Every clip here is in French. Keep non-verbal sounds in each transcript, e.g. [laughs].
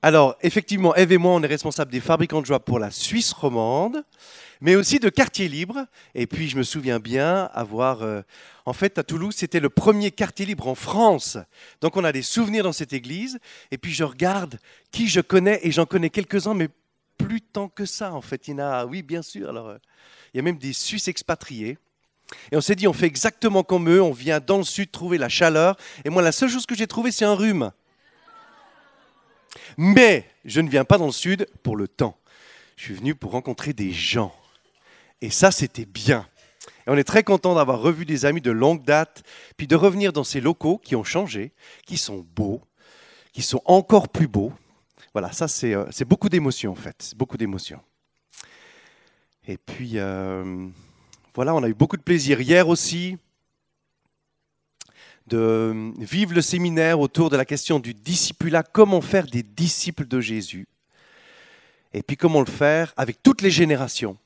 Alors, effectivement, Eve et moi, on est responsables des fabricants de joie pour la Suisse romande, mais aussi de quartier libre. Et puis, je me souviens bien avoir. euh, en fait, à Toulouse, c'était le premier quartier libre en France. Donc, on a des souvenirs dans cette église. Et puis, je regarde qui je connais, et j'en connais quelques-uns, mais plus tant que ça, en fait. Il a, oui, bien sûr. Alors, euh, il y a même des Suisses expatriés. Et on s'est dit, on fait exactement comme eux, on vient dans le sud trouver la chaleur. Et moi, la seule chose que j'ai trouvée, c'est un rhume. Mais je ne viens pas dans le sud pour le temps. Je suis venu pour rencontrer des gens. Et ça, c'était bien. Et on est très content d'avoir revu des amis de longue date, puis de revenir dans ces locaux qui ont changé, qui sont beaux, qui sont encore plus beaux. Voilà, ça, c'est euh, beaucoup d'émotions, en fait. Beaucoup d'émotions. Et puis, euh, voilà, on a eu beaucoup de plaisir hier aussi de vivre le séminaire autour de la question du discipulat, comment faire des disciples de Jésus. Et puis comment le faire avec toutes les générations,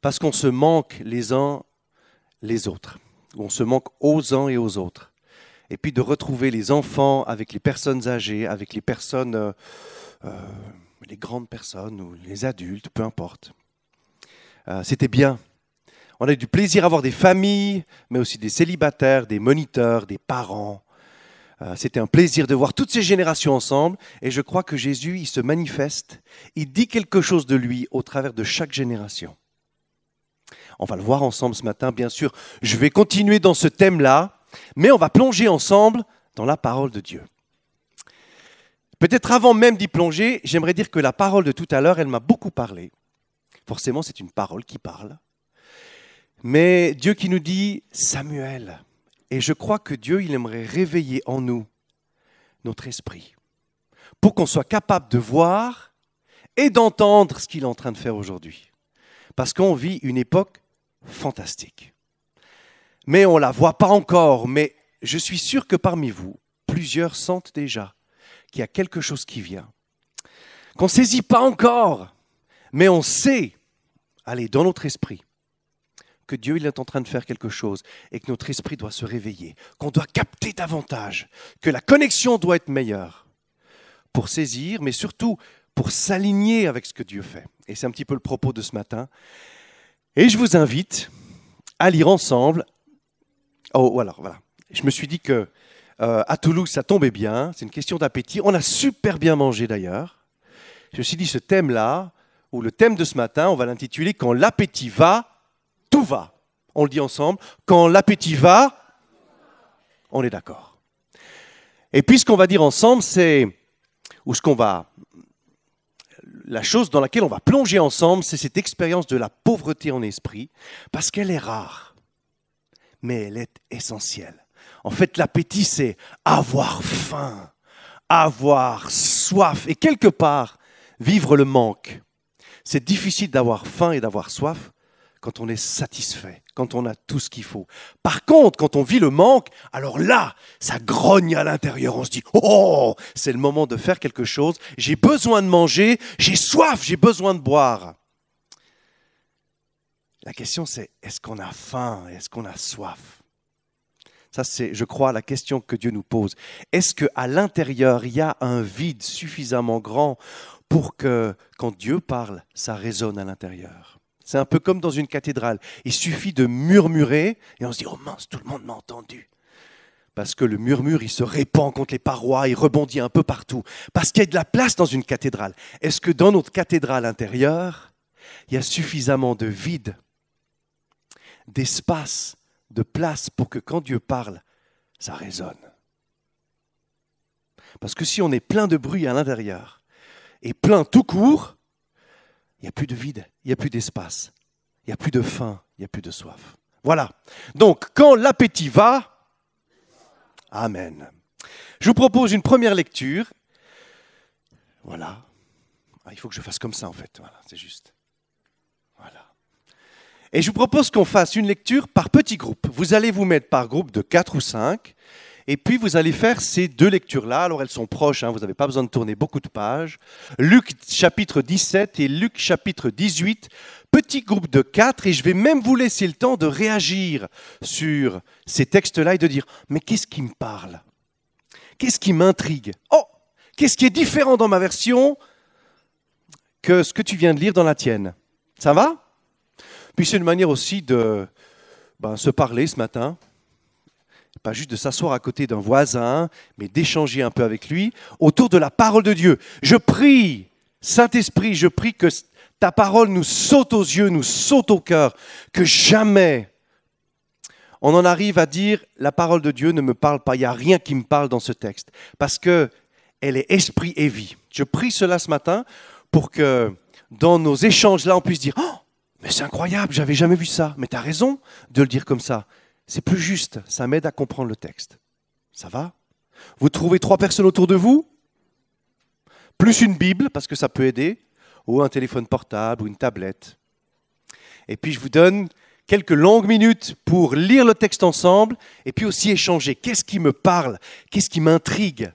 parce qu'on se manque les uns les autres, on se manque aux uns et aux autres. Et puis de retrouver les enfants avec les personnes âgées, avec les personnes, euh, euh, les grandes personnes ou les adultes, peu importe. Euh, C'était bien. On a eu du plaisir à voir des familles, mais aussi des célibataires, des moniteurs, des parents. Euh, C'était un plaisir de voir toutes ces générations ensemble. Et je crois que Jésus, il se manifeste, il dit quelque chose de lui au travers de chaque génération. On va le voir ensemble ce matin, bien sûr. Je vais continuer dans ce thème-là, mais on va plonger ensemble dans la parole de Dieu. Peut-être avant même d'y plonger, j'aimerais dire que la parole de tout à l'heure, elle m'a beaucoup parlé. Forcément, c'est une parole qui parle. Mais Dieu qui nous dit Samuel. Et je crois que Dieu, il aimerait réveiller en nous notre esprit pour qu'on soit capable de voir et d'entendre ce qu'il est en train de faire aujourd'hui. Parce qu'on vit une époque fantastique. Mais on ne la voit pas encore, mais je suis sûr que parmi vous, plusieurs sentent déjà qu'il y a quelque chose qui vient. Qu'on ne saisit pas encore, mais on sait, allez, dans notre esprit, que Dieu il est en train de faire quelque chose et que notre esprit doit se réveiller, qu'on doit capter davantage, que la connexion doit être meilleure pour saisir, mais surtout pour s'aligner avec ce que Dieu fait. Et c'est un petit peu le propos de ce matin. Et je vous invite à lire ensemble. Oh, alors voilà. Je me suis dit que euh, à Toulouse, ça tombait bien. C'est une question d'appétit. On a super bien mangé d'ailleurs. Je me suis dit, ce thème-là, ou le thème de ce matin, on va l'intituler Quand l'appétit va, va. On le dit ensemble. Quand l'appétit va, on est d'accord. Et puis ce qu'on va dire ensemble, c'est, ou ce qu'on va, la chose dans laquelle on va plonger ensemble, c'est cette expérience de la pauvreté en esprit, parce qu'elle est rare, mais elle est essentielle. En fait, l'appétit, c'est avoir faim, avoir soif, et quelque part, vivre le manque. C'est difficile d'avoir faim et d'avoir soif quand on est satisfait, quand on a tout ce qu'il faut. Par contre, quand on vit le manque, alors là, ça grogne à l'intérieur. On se dit, oh, c'est le moment de faire quelque chose. J'ai besoin de manger, j'ai soif, j'ai besoin de boire. La question, c'est, est-ce qu'on a faim, est-ce qu'on a soif? Ça, c'est, je crois, la question que Dieu nous pose. Est-ce qu'à l'intérieur, il y a un vide suffisamment grand pour que, quand Dieu parle, ça résonne à l'intérieur? C'est un peu comme dans une cathédrale. Il suffit de murmurer et on se dit Oh mince, tout le monde m'a entendu. Parce que le murmure, il se répand contre les parois, il rebondit un peu partout. Parce qu'il y a de la place dans une cathédrale. Est-ce que dans notre cathédrale intérieure, il y a suffisamment de vide, d'espace, de place pour que quand Dieu parle, ça résonne? Parce que si on est plein de bruit à l'intérieur et plein tout court, il n'y a plus de vide, il n'y a plus d'espace, il n'y a plus de faim, il n'y a plus de soif. Voilà. Donc, quand l'appétit va, Amen. Je vous propose une première lecture. Voilà. Ah, il faut que je fasse comme ça, en fait. Voilà, c'est juste. Voilà. Et je vous propose qu'on fasse une lecture par petits groupes. Vous allez vous mettre par groupe de 4 ou 5. Et puis vous allez faire ces deux lectures-là. Alors elles sont proches, hein, vous n'avez pas besoin de tourner beaucoup de pages. Luc chapitre 17 et Luc chapitre 18. Petit groupe de quatre et je vais même vous laisser le temps de réagir sur ces textes-là et de dire, mais qu'est-ce qui me parle? Qu'est-ce qui m'intrigue? Oh Qu'est-ce qui est différent dans ma version que ce que tu viens de lire dans la tienne? Ça va? Puis c'est une manière aussi de ben, se parler ce matin. Pas juste de s'asseoir à côté d'un voisin, mais d'échanger un peu avec lui autour de la parole de Dieu. Je prie, Saint-Esprit, je prie que ta parole nous saute aux yeux, nous saute au cœur, que jamais on en arrive à dire la parole de Dieu ne me parle pas, il n'y a rien qui me parle dans ce texte, parce que elle est esprit et vie. Je prie cela ce matin pour que dans nos échanges là, on puisse dire oh, mais c'est incroyable, j'avais jamais vu ça. Mais tu as raison de le dire comme ça. C'est plus juste, ça m'aide à comprendre le texte. Ça va? Vous trouvez trois personnes autour de vous? Plus une Bible, parce que ça peut aider, ou un téléphone portable, ou une tablette. Et puis je vous donne quelques longues minutes pour lire le texte ensemble, et puis aussi échanger. Qu'est-ce qui me parle? Qu'est-ce qui m'intrigue?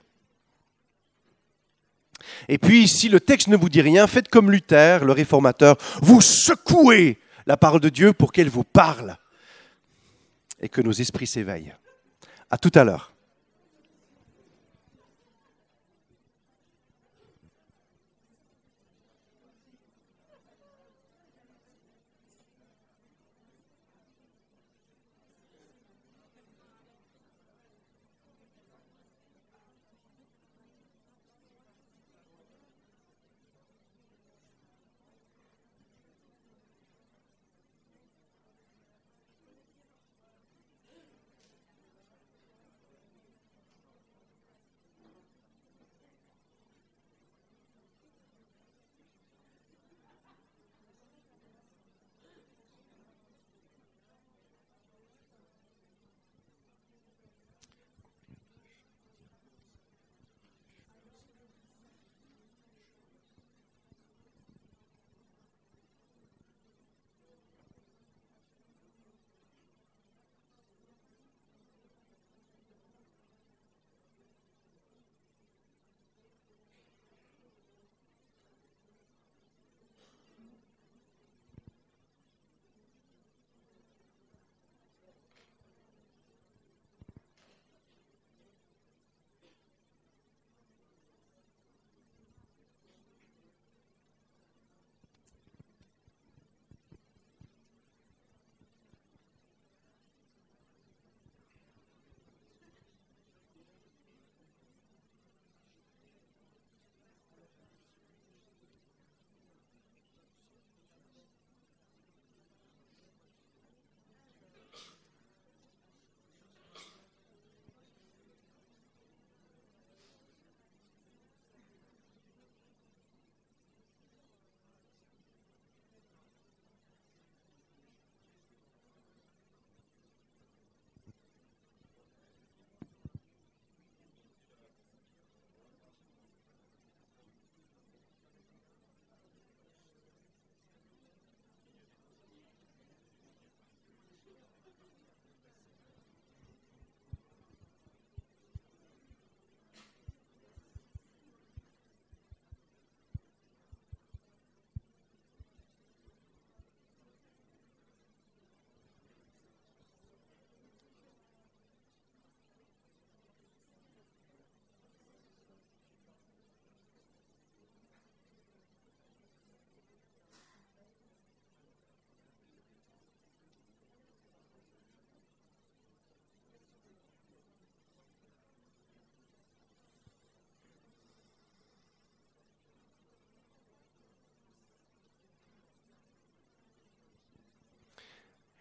Et puis, si le texte ne vous dit rien, faites comme Luther, le réformateur, vous secouez la parole de Dieu pour qu'elle vous parle et que nos esprits s'éveillent. À tout à l'heure.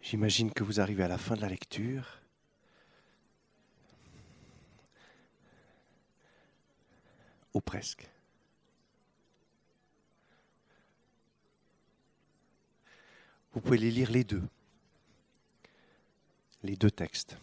J'imagine que vous arrivez à la fin de la lecture. Ou presque. Vous pouvez les lire les deux. Les deux textes.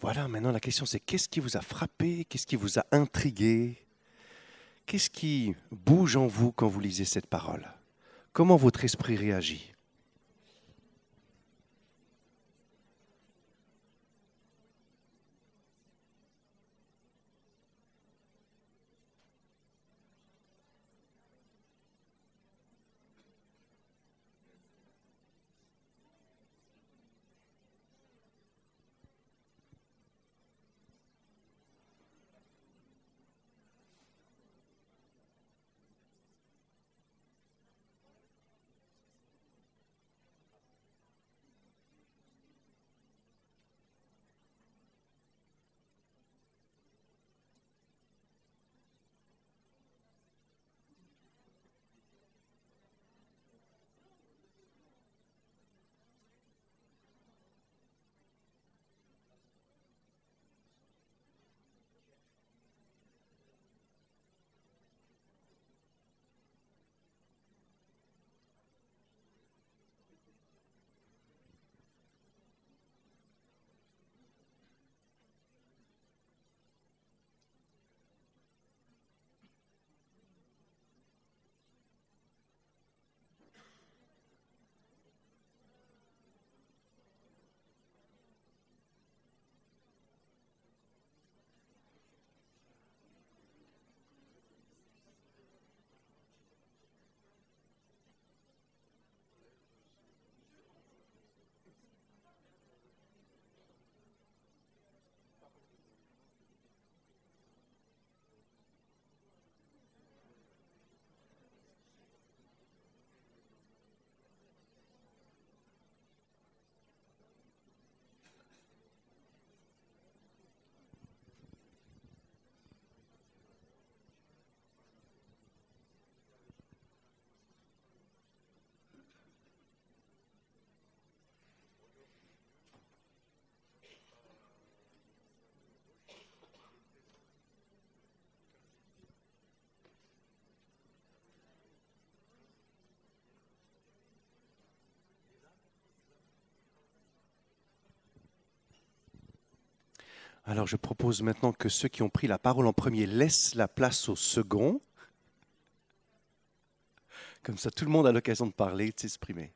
Voilà, maintenant la question c'est qu'est-ce qui vous a frappé, qu'est-ce qui vous a intrigué, qu'est-ce qui bouge en vous quand vous lisez cette parole? Comment votre esprit réagit? Alors je propose maintenant que ceux qui ont pris la parole en premier laissent la place au second. Comme ça, tout le monde a l'occasion de parler, de s'exprimer.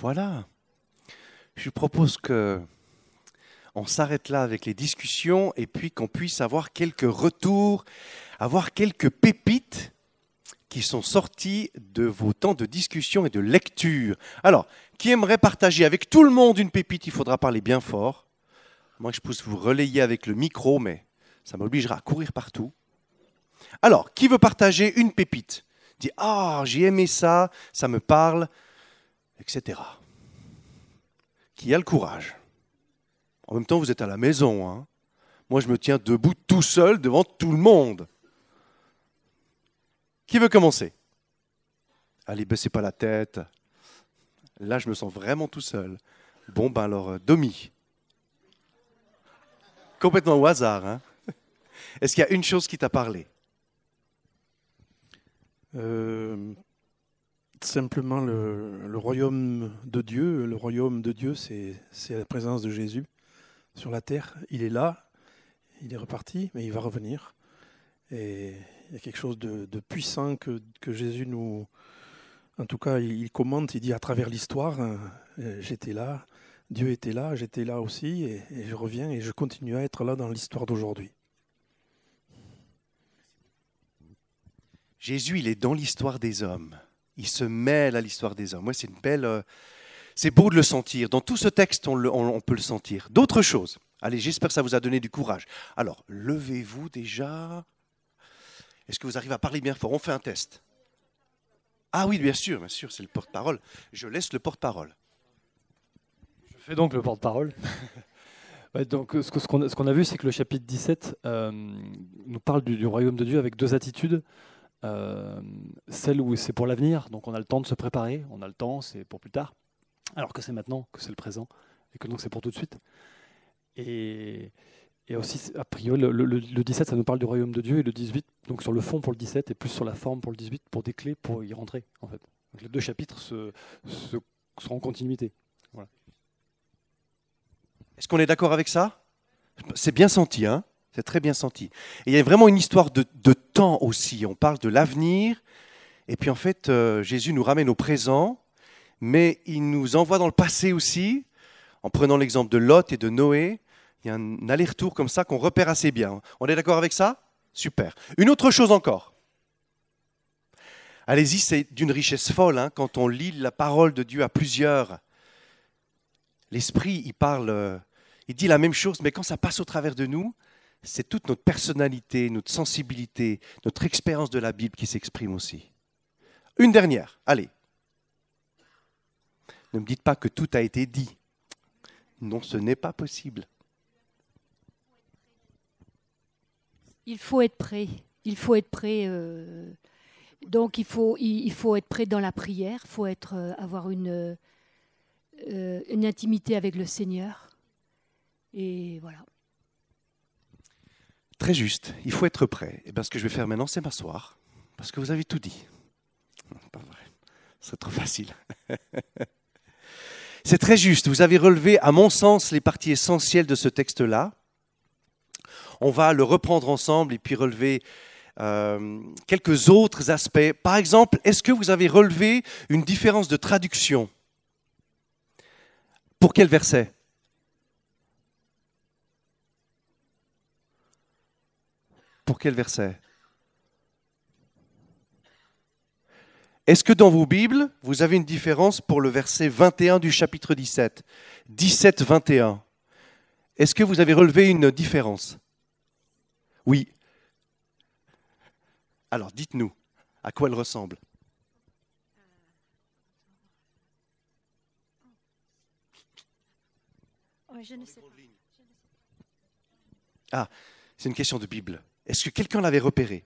Voilà. Je propose que on s'arrête là avec les discussions et puis qu'on puisse avoir quelques retours, avoir quelques pépites qui sont sorties de vos temps de discussion et de lecture. Alors, qui aimerait partager avec tout le monde une pépite, il faudra parler bien fort. Moi, je puisse vous relayer avec le micro, mais ça m'obligera à courir partout. Alors, qui veut partager une pépite? Dit Ah, j'ai aimé ça, ça me parle etc. Qui a le courage. En même temps, vous êtes à la maison. Hein. Moi, je me tiens debout tout seul devant tout le monde. Qui veut commencer? Allez, baissez pas la tête. Là, je me sens vraiment tout seul. Bon, ben alors, euh, Domi. Complètement au hasard. Hein Est-ce qu'il y a une chose qui t'a parlé? Euh, simplement le, royaume de Dieu. Le royaume de Dieu, c'est la présence de Jésus sur la terre. Il est là, il est reparti, mais il va revenir. Et il y a quelque chose de, puissant que, Jésus nous... En tout cas, il, commente, il dit à travers l'histoire, Euh, J'étais là, Dieu était là, j'étais là aussi, et je reviens et je continue à être là dans l'histoire d'aujourd'hui. Jésus, il est dans l'histoire des hommes. Il se mêle à l'histoire des hommes. Euh, c'est beau de le sentir. Dans tout ce texte, on, peut le sentir. D'autres choses. Allez, j'espère que ça vous a donné du courage. Alors, levez-vous déjà. Est-ce que vous arrivez à parler bien fort? On fait un test. Ah oui, bien sûr, bien sûr, c'est le porte-parole. Je laisse le porte-parole. Je fais donc le porte-parole. [laughs] Donc, ce qu'on a, vu, c'est que le chapitre 17 euh, nous parle du royaume de Dieu avec deux attitudes. Euh, celle où c'est pour l'avenir, donc on a le temps de se préparer, on a le temps, c'est pour plus tard, alors que c'est maintenant, que c'est le présent, et que donc c'est pour tout de suite. Et, et aussi, a priori, le, le- le 17, ça nous parle du royaume de Dieu, et le 18, donc sur le fond pour le 17, et plus sur la forme pour le 18, pour des clés pour y rentrer, en fait. Donc les deux chapitres se, se- sont en continuité. Est-ce qu'on est d'accord avec ça? C'est bien senti, hein? C'est très bien senti. Et il y a vraiment une histoire de, temps aussi. On parle de l'avenir. Et puis en fait, euh, Jésus nous ramène au présent, mais il nous envoie dans le passé aussi, en prenant l'exemple de Lot et de Noé. Il y a un aller-retour comme ça qu'on repère assez bien. On est d'accord avec ça? Super. Une autre chose encore. Allez-y, c'est d'une richesse folle hein, quand on lit la parole de Dieu à plusieurs. L'Esprit, il parle, euh, il dit la même chose, mais quand ça passe au travers de nous, c'est toute notre personnalité, notre sensibilité, notre expérience de la Bible qui s'exprime aussi. Une dernière, allez. Ne me dites pas que tout a été dit. Non, ce n'est pas possible. Il faut être prêt. Il faut être prêt. euh, donc il faut, être prêt dans la prière. Il faut être, euh, avoir une, euh, une intimité avec le Seigneur. Et voilà. Très juste, il faut être prêt. Et bien, ce que je vais faire maintenant, c'est m'asseoir, parce que vous avez tout dit. Pas vrai, c'est trop facile. [laughs] c'est très juste, vous avez relevé, à mon sens, les parties essentielles de ce texte-là. On va le reprendre ensemble et puis relever euh, quelques autres aspects. Par exemple, est-ce que vous avez relevé une différence de traduction? Pour quel verset? Pour quel verset? Est-ce que dans vos Bibles, vous avez une différence pour le verset 21 du chapitre 17 17, 21. Est-ce que vous avez relevé une différence? Oui. Alors, dites-nous, à quoi elle ressemble? Ah, c'est une question de Bible. Est-ce que quelqu'un l'avait repéré?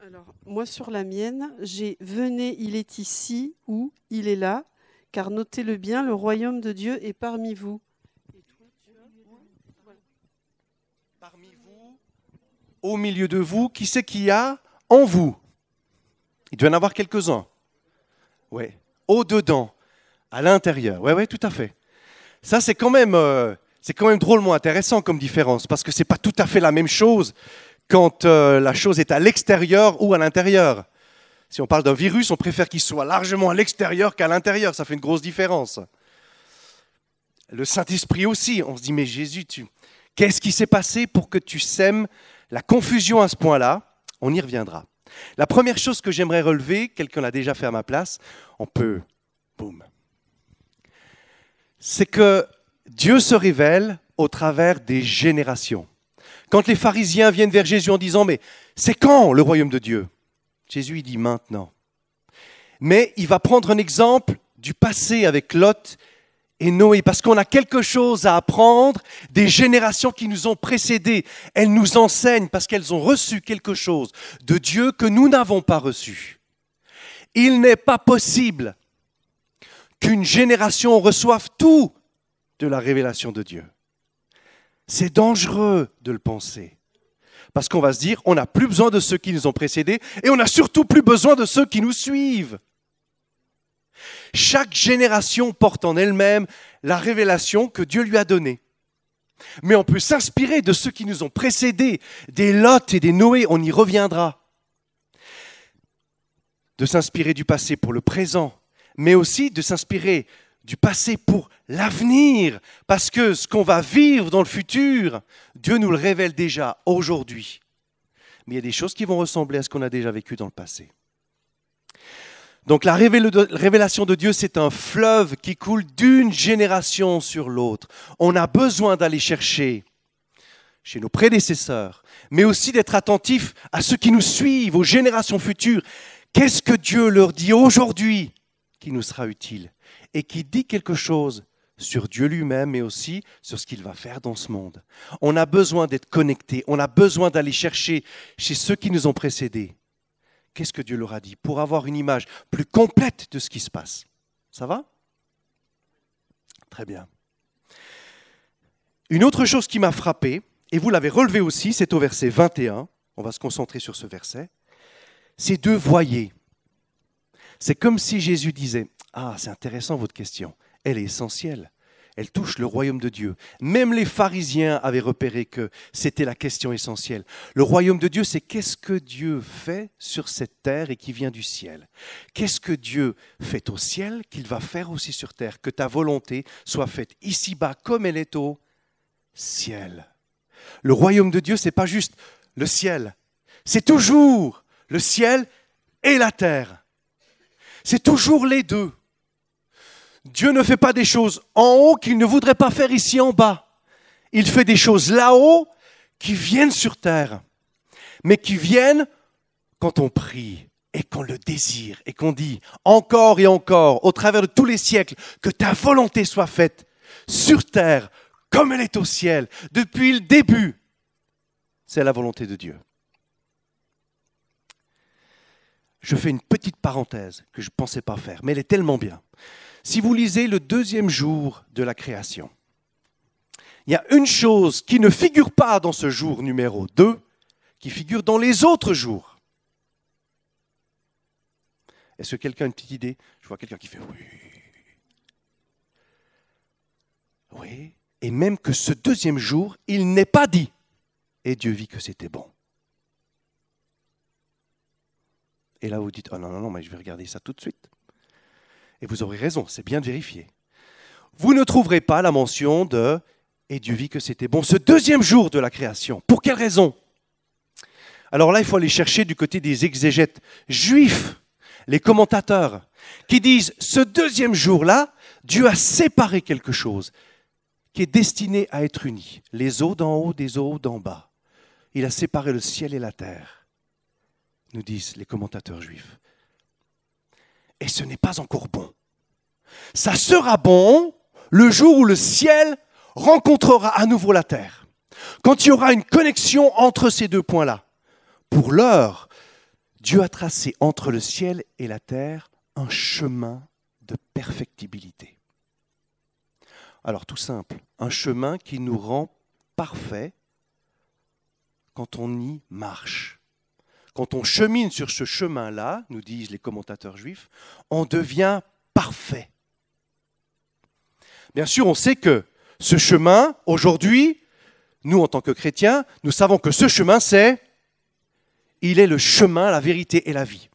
Alors, moi, sur la mienne, j'ai Venez, il est ici ou il est là, car notez-le bien, le royaume de Dieu est parmi vous. Parmi vous, au milieu de vous, qui c'est qu'il y a en vous? Il doit y en avoir quelques-uns. Oui. Au-dedans, à l'intérieur. Oui, oui, tout à fait. Ça, c'est quand même, euh, c'est quand même drôlement intéressant comme différence, parce que c'est pas tout à fait la même chose quand euh, la chose est à l'extérieur ou à l'intérieur. Si on parle d'un virus, on préfère qu'il soit largement à l'extérieur qu'à l'intérieur. Ça fait une grosse différence. Le Saint-Esprit aussi. On se dit, mais Jésus, Qu'est-ce qui s'est passé pour que tu sèmes la confusion à ce point-là? On y reviendra. La première chose que j'aimerais relever, quelqu'un l'a déjà fait à ma place, on peut, boum, c'est que Dieu se révèle au travers des générations. Quand les pharisiens viennent vers Jésus en disant, mais c'est quand le royaume de Dieu? Jésus dit maintenant. Mais il va prendre un exemple du passé avec Lot et Noé, parce qu'on a quelque chose à apprendre des générations qui nous ont précédés. Elles nous enseignent parce qu'elles ont reçu quelque chose de Dieu que nous n'avons pas reçu. Il n'est pas possible qu'une génération reçoive tout de la révélation de Dieu. C'est dangereux de le penser. Parce qu'on va se dire, on n'a plus besoin de ceux qui nous ont précédés et on n'a surtout plus besoin de ceux qui nous suivent. Chaque génération porte en elle-même la révélation que Dieu lui a donnée. Mais on peut s'inspirer de ceux qui nous ont précédés, des Lot et des Noé, on y reviendra. de s'inspirer du passé pour le présent, mais aussi de s'inspirer du passé pour l'avenir, parce que ce qu'on va vivre dans le futur, Dieu nous le révèle déjà aujourd'hui. Mais il y a des choses qui vont ressembler à ce qu'on a déjà vécu dans le passé. Donc la révélation de Dieu, c'est un fleuve qui coule d'une génération sur l'autre. On a besoin d'aller chercher chez nos prédécesseurs, mais aussi d'être attentif à ceux qui nous suivent, aux générations futures. Qu'est-ce que Dieu leur dit aujourd'hui qui nous sera utile? Et qui dit quelque chose sur Dieu lui-même, mais aussi sur ce qu'il va faire dans ce monde. On a besoin d'être connecté, on a besoin d'aller chercher chez ceux qui nous ont précédés qu'est-ce que Dieu leur a dit, pour avoir une image plus complète de ce qui se passe. Ça va Très bien. Une autre chose qui m'a frappé, et vous l'avez relevé aussi, c'est au verset 21, on va se concentrer sur ce verset, c'est de voyer. C'est comme si Jésus disait, ah c'est intéressant votre question, elle est essentielle elle touche le royaume de Dieu. Même les pharisiens avaient repéré que c'était la question essentielle. Le royaume de Dieu, c'est qu'est-ce que Dieu fait sur cette terre et qui vient du ciel Qu'est-ce que Dieu fait au ciel qu'il va faire aussi sur terre? Que ta volonté soit faite ici-bas comme elle est au ciel. Le royaume de Dieu, c'est pas juste le ciel. C'est toujours le ciel et la terre. C'est toujours les deux. Dieu ne fait pas des choses en haut qu'il ne voudrait pas faire ici en bas. Il fait des choses là-haut qui viennent sur terre, mais qui viennent quand on prie et qu'on le désire et qu'on dit encore et encore, au travers de tous les siècles, que ta volonté soit faite sur terre comme elle est au ciel, depuis le début. C'est la volonté de Dieu. Je fais une petite parenthèse que je ne pensais pas faire, mais elle est tellement bien. Si vous lisez le deuxième jour de la création, il y a une chose qui ne figure pas dans ce jour numéro 2, qui figure dans les autres jours. Est-ce que quelqu'un a une petite idée? Je vois quelqu'un qui fait oui. Oui. Et même que ce deuxième jour, il n'est pas dit. Et Dieu vit que c'était bon. Et là, vous dites, oh non, non, non, mais je vais regarder ça tout de suite. Et vous aurez raison, c'est bien de vérifier. Vous ne trouverez pas la mention de et Dieu vit que c'était bon ce deuxième jour de la création. Pour quelle raison? Alors là, il faut aller chercher du côté des exégètes juifs, les commentateurs, qui disent ce deuxième jour-là, Dieu a séparé quelque chose qui est destiné à être uni. Les eaux d'en haut des eaux d'en bas. Il a séparé le ciel et la terre, nous disent les commentateurs juifs et ce n'est pas encore bon. Ça sera bon le jour où le ciel rencontrera à nouveau la terre, quand il y aura une connexion entre ces deux points-là. Pour l'heure, Dieu a tracé entre le ciel et la terre un chemin de perfectibilité. Alors tout simple, un chemin qui nous rend parfait quand on y marche. Quand on chemine sur ce chemin-là, nous disent les commentateurs juifs, on devient parfait. Bien sûr, on sait que ce chemin, aujourd'hui, nous en tant que chrétiens, nous savons que ce chemin, c'est, il est le chemin, la vérité et la vie.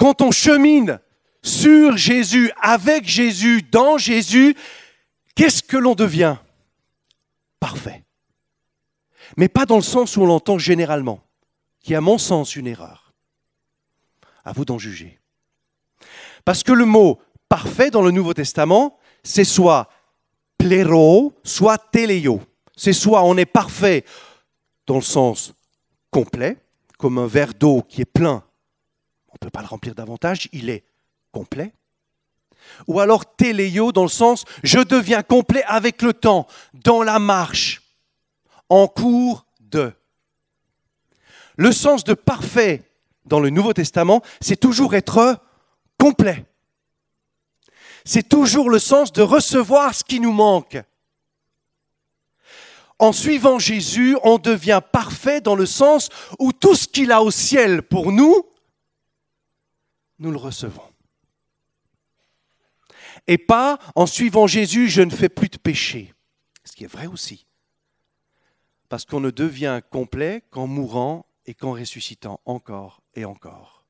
Quand on chemine sur Jésus, avec Jésus, dans Jésus, qu'est-ce que l'on devient? Parfait mais pas dans le sens où on l'entend généralement, qui est à mon sens une erreur. À vous d'en juger. Parce que le mot parfait dans le Nouveau Testament, c'est soit pléro, soit téléo. C'est soit on est parfait dans le sens complet, comme un verre d'eau qui est plein, on ne peut pas le remplir davantage, il est complet. Ou alors téléo dans le sens je deviens complet avec le temps, dans la marche en cours de. Le sens de parfait dans le Nouveau Testament, c'est toujours être complet. C'est toujours le sens de recevoir ce qui nous manque. En suivant Jésus, on devient parfait dans le sens où tout ce qu'il a au ciel pour nous, nous le recevons. Et pas en suivant Jésus, je ne fais plus de péché. Ce qui est vrai aussi parce qu'on ne devient complet qu'en mourant et qu'en ressuscitant encore et encore.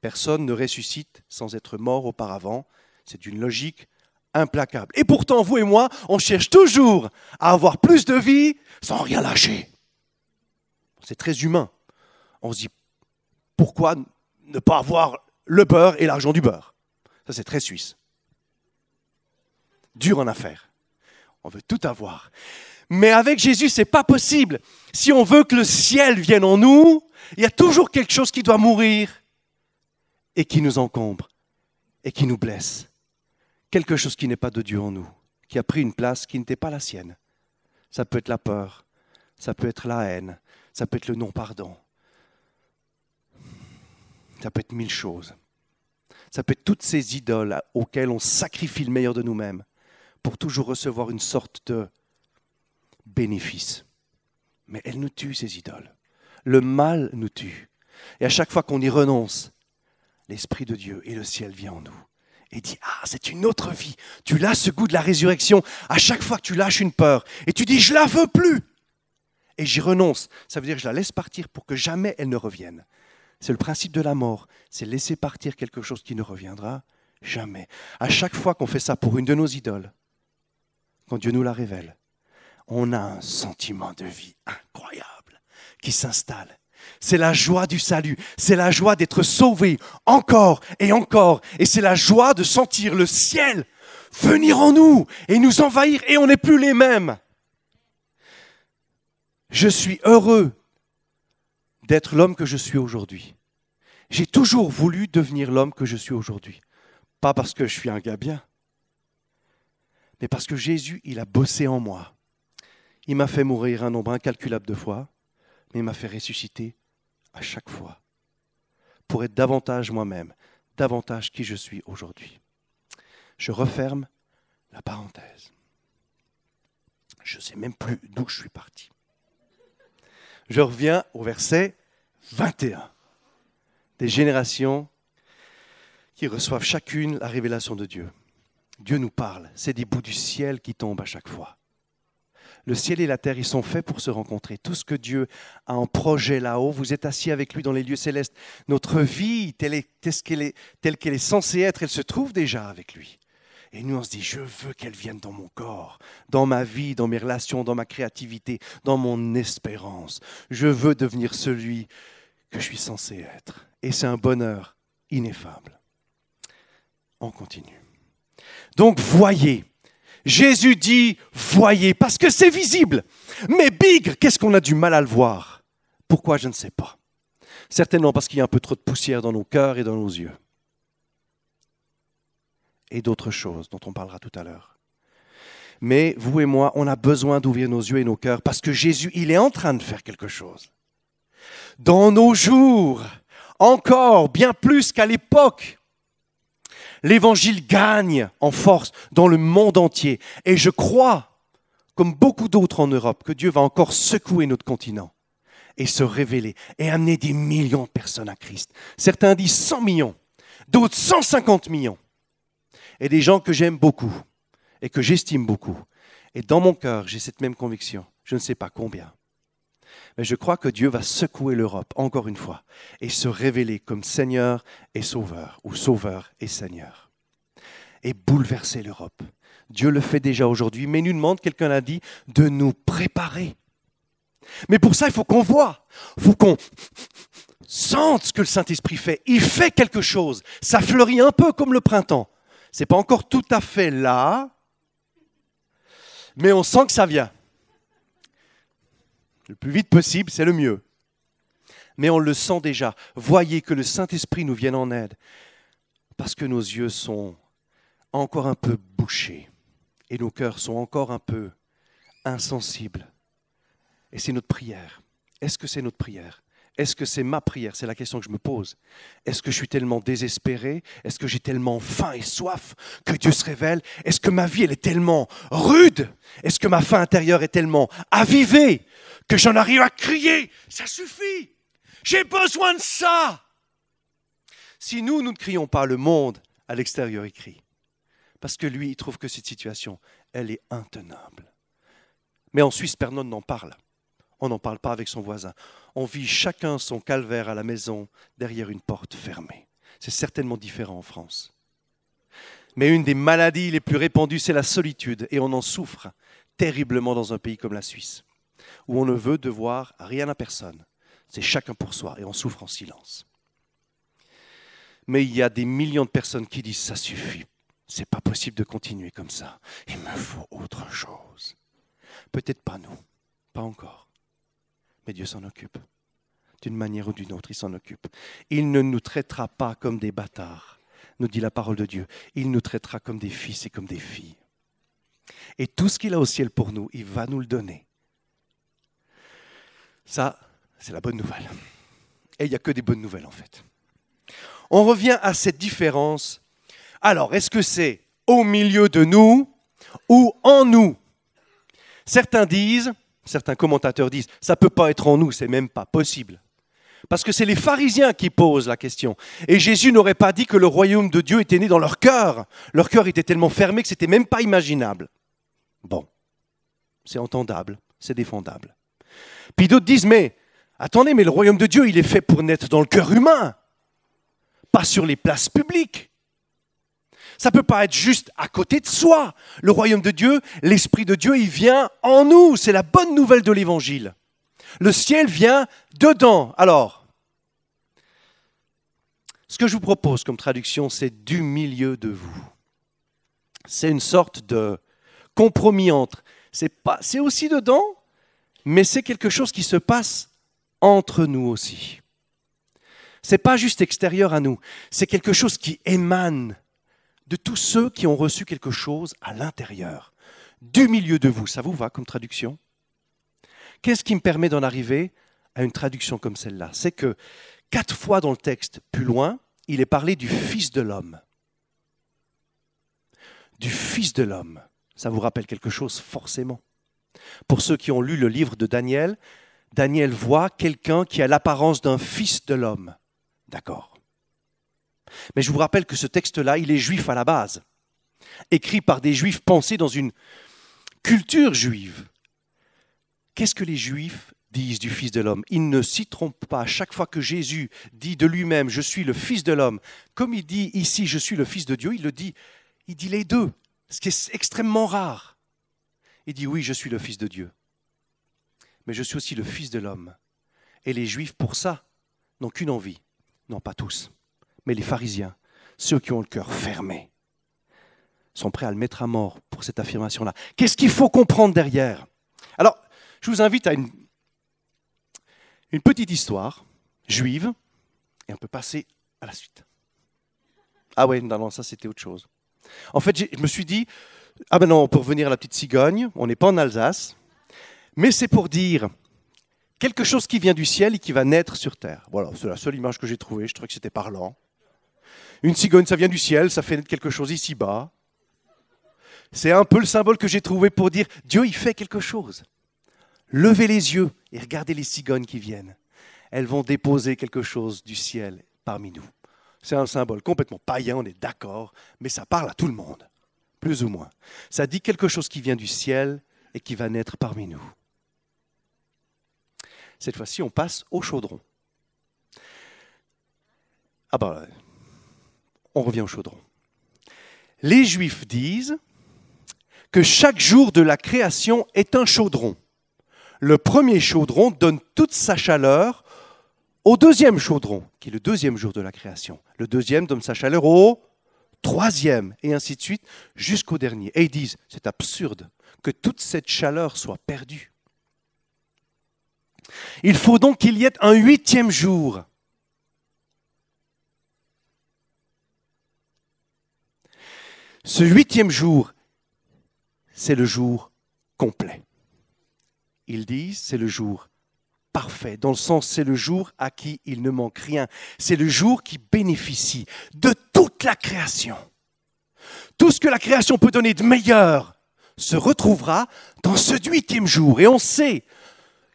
Personne ne ressuscite sans être mort auparavant. C'est une logique implacable. Et pourtant, vous et moi, on cherche toujours à avoir plus de vie sans rien lâcher. C'est très humain. On se dit, pourquoi ne pas avoir le beurre et l'argent du beurre? Ça, c'est très suisse. Dur en affaires. On veut tout avoir. Mais avec Jésus, c'est pas possible. Si on veut que le ciel vienne en nous, il y a toujours quelque chose qui doit mourir et qui nous encombre et qui nous blesse. Quelque chose qui n'est pas de Dieu en nous, qui a pris une place qui n'était pas la sienne. Ça peut être la peur, ça peut être la haine, ça peut être le non-pardon, ça peut être mille choses. Ça peut être toutes ces idoles auxquelles on sacrifie le meilleur de nous-mêmes pour toujours recevoir une sorte de bénéfice. Mais elles nous tuent, ces idoles. Le mal nous tue. Et à chaque fois qu'on y renonce, l'Esprit de Dieu et le ciel vient en nous et dit Ah, c'est une autre vie. Tu lâches ce goût de la résurrection à chaque fois que tu lâches une peur et tu dis Je la veux plus. Et j'y renonce. Ça veut dire que je la laisse partir pour que jamais elle ne revienne. C'est le principe de la mort. C'est laisser partir quelque chose qui ne reviendra jamais. À chaque fois qu'on fait ça pour une de nos idoles, quand Dieu nous la révèle, on a un sentiment de vie incroyable qui s'installe. C'est la joie du salut, c'est la joie d'être sauvé encore et encore, et c'est la joie de sentir le ciel venir en nous et nous envahir, et on n'est plus les mêmes. Je suis heureux d'être l'homme que je suis aujourd'hui. J'ai toujours voulu devenir l'homme que je suis aujourd'hui. Pas parce que je suis un gars bien, mais parce que Jésus, il a bossé en moi. Il m'a fait mourir un nombre incalculable de fois, mais il m'a fait ressusciter à chaque fois pour être davantage moi-même, davantage qui je suis aujourd'hui. Je referme la parenthèse. Je ne sais même plus d'où je suis parti. Je reviens au verset 21. Des générations qui reçoivent chacune la révélation de Dieu. Dieu nous parle, c'est des bouts du ciel qui tombent à chaque fois. Le ciel et la terre, ils sont faits pour se rencontrer. Tout ce que Dieu a en projet là-haut, vous êtes assis avec lui dans les lieux célestes. Notre vie, telle qu'elle est, telle qu'elle est censée être, elle se trouve déjà avec lui. Et nous, on se dit, je veux qu'elle vienne dans mon corps, dans ma vie, dans mes relations, dans ma créativité, dans mon espérance. Je veux devenir celui que je suis censé être. Et c'est un bonheur ineffable. On continue. Donc voyez. Jésus dit voyez parce que c'est visible. Mais bigre, qu'est-ce qu'on a du mal à le voir? Pourquoi Je ne sais pas. Certainement parce qu'il y a un peu trop de poussière dans nos cœurs et dans nos yeux. Et d'autres choses dont on parlera tout à l'heure. Mais vous et moi, on a besoin d'ouvrir nos yeux et nos cœurs parce que Jésus, il est en train de faire quelque chose. Dans nos jours, encore bien plus qu'à l'époque L'évangile gagne en force dans le monde entier. Et je crois, comme beaucoup d'autres en Europe, que Dieu va encore secouer notre continent et se révéler et amener des millions de personnes à Christ. Certains disent 100 millions, d'autres 150 millions. Et des gens que j'aime beaucoup et que j'estime beaucoup. Et dans mon cœur, j'ai cette même conviction. Je ne sais pas combien. Mais je crois que Dieu va secouer l'Europe, encore une fois, et se révéler comme Seigneur et Sauveur, ou Sauveur et Seigneur, et bouleverser l'Europe. Dieu le fait déjà aujourd'hui, mais il nous demande, quelqu'un l'a dit, de nous préparer. Mais pour ça, il faut qu'on voit, il faut qu'on sente ce que le Saint-Esprit fait. Il fait quelque chose. Ça fleurit un peu comme le printemps. Ce n'est pas encore tout à fait là, mais on sent que ça vient. Le plus vite possible, c'est le mieux. Mais on le sent déjà. Voyez que le Saint-Esprit nous vienne en aide, parce que nos yeux sont encore un peu bouchés et nos cœurs sont encore un peu insensibles. Et c'est notre prière. Est-ce que c'est notre prière? Est-ce que c'est ma prière? C'est la question que je me pose. Est-ce que je suis tellement désespéré? Est-ce que j'ai tellement faim et soif que Dieu se révèle? Est-ce que ma vie, elle est tellement rude? Est-ce que ma faim intérieure est tellement avivée que j'en arrive à crier? Ça suffit! J'ai besoin de ça! Si nous, nous ne crions pas, le monde à l'extérieur, il crie. Parce que lui, il trouve que cette situation, elle est intenable. Mais en Suisse, personne n'en parle on n'en parle pas avec son voisin. On vit chacun son calvaire à la maison derrière une porte fermée. C'est certainement différent en France. Mais une des maladies les plus répandues, c'est la solitude, et on en souffre terriblement dans un pays comme la Suisse, où on ne veut devoir rien à personne. C'est chacun pour soi, et on souffre en silence. Mais il y a des millions de personnes qui disent ça suffit, c'est pas possible de continuer comme ça. Il me faut autre chose. Peut-être pas nous, pas encore. Mais Dieu s'en occupe. D'une manière ou d'une autre, il s'en occupe. Il ne nous traitera pas comme des bâtards, nous dit la parole de Dieu. Il nous traitera comme des fils et comme des filles. Et tout ce qu'il a au ciel pour nous, il va nous le donner. Ça, c'est la bonne nouvelle. Et il n'y a que des bonnes nouvelles en fait. On revient à cette différence. Alors, est-ce que c'est au milieu de nous ou en nous? Certains disent, certains commentateurs disent, ça ne peut pas être en nous, c'est même pas possible. Parce que c'est les pharisiens qui posent la question. Et Jésus n'aurait pas dit que le royaume de Dieu était né dans leur cœur. Leur cœur était tellement fermé que ce n'était même pas imaginable. Bon, c'est entendable, c'est défendable. Puis d'autres disent, mais attendez, mais le royaume de Dieu, il est fait pour naître dans le cœur humain, pas sur les places publiques. Ça ne peut pas être juste à côté de soi. Le royaume de Dieu, l'Esprit de Dieu, il vient en nous. C'est la bonne nouvelle de l'Évangile. Le ciel vient dedans. Alors, ce que je vous propose comme traduction, c'est du milieu de vous. C'est une sorte de compromis entre. C'est aussi dedans, mais c'est quelque chose qui se passe entre nous aussi. C'est pas juste extérieur à nous, c'est quelque chose qui émane de tous ceux qui ont reçu quelque chose à l'intérieur, du milieu de vous. Ça vous va comme traduction? Qu'est-ce qui me permet d'en arriver à une traduction comme celle-là? C'est que quatre fois dans le texte plus loin, il est parlé du Fils de l'homme. Du Fils de l'homme. Ça vous rappelle quelque chose forcément. Pour ceux qui ont lu le livre de Daniel, Daniel voit quelqu'un qui a l'apparence d'un Fils de l'homme. D'accord. Mais je vous rappelle que ce texte-là, il est juif à la base, écrit par des juifs pensés dans une culture juive. Qu'est-ce que les juifs disent du Fils de l'homme? Ils ne s'y trompent pas. Chaque fois que Jésus dit de lui-même, je suis le Fils de l'homme, comme il dit ici, je suis le Fils de Dieu, il le dit, il dit les deux, ce qui est extrêmement rare. Il dit, oui, je suis le Fils de Dieu, mais je suis aussi le Fils de l'homme. Et les Juifs, pour ça, n'ont qu'une envie, non pas tous, les pharisiens, ceux qui ont le cœur fermé, sont prêts à le mettre à mort pour cette affirmation-là. Qu'est-ce qu'il faut comprendre derrière? Alors, je vous invite à une, petite histoire juive, et on peut passer à la suite. Ah ouais, non, non, ça c'était autre chose. En fait, je me suis dit, ah ben non, on peut revenir à la petite cigogne, on n'est pas en Alsace, mais c'est pour dire quelque chose qui vient du ciel et qui va naître sur terre. Voilà, c'est la seule image que j'ai trouvée, je trouvais que c'était parlant. Une cigogne, ça vient du ciel, ça fait naître quelque chose ici-bas. C'est un peu le symbole que j'ai trouvé pour dire Dieu, il fait quelque chose. Levez les yeux et regardez les cigognes qui viennent. Elles vont déposer quelque chose du ciel parmi nous. C'est un symbole complètement païen, on est d'accord, mais ça parle à tout le monde, plus ou moins. Ça dit quelque chose qui vient du ciel et qui va naître parmi nous. Cette fois-ci, on passe au chaudron. Ah ben, on revient au chaudron. Les Juifs disent que chaque jour de la création est un chaudron. Le premier chaudron donne toute sa chaleur au deuxième chaudron, qui est le deuxième jour de la création. Le deuxième donne sa chaleur au troisième, et ainsi de suite, jusqu'au dernier. Et ils disent, c'est absurde que toute cette chaleur soit perdue. Il faut donc qu'il y ait un huitième jour Ce huitième jour, c'est le jour complet. Ils disent, c'est le jour parfait, dans le sens, c'est le jour à qui il ne manque rien. C'est le jour qui bénéficie de toute la création. Tout ce que la création peut donner de meilleur se retrouvera dans ce huitième jour. Et on sait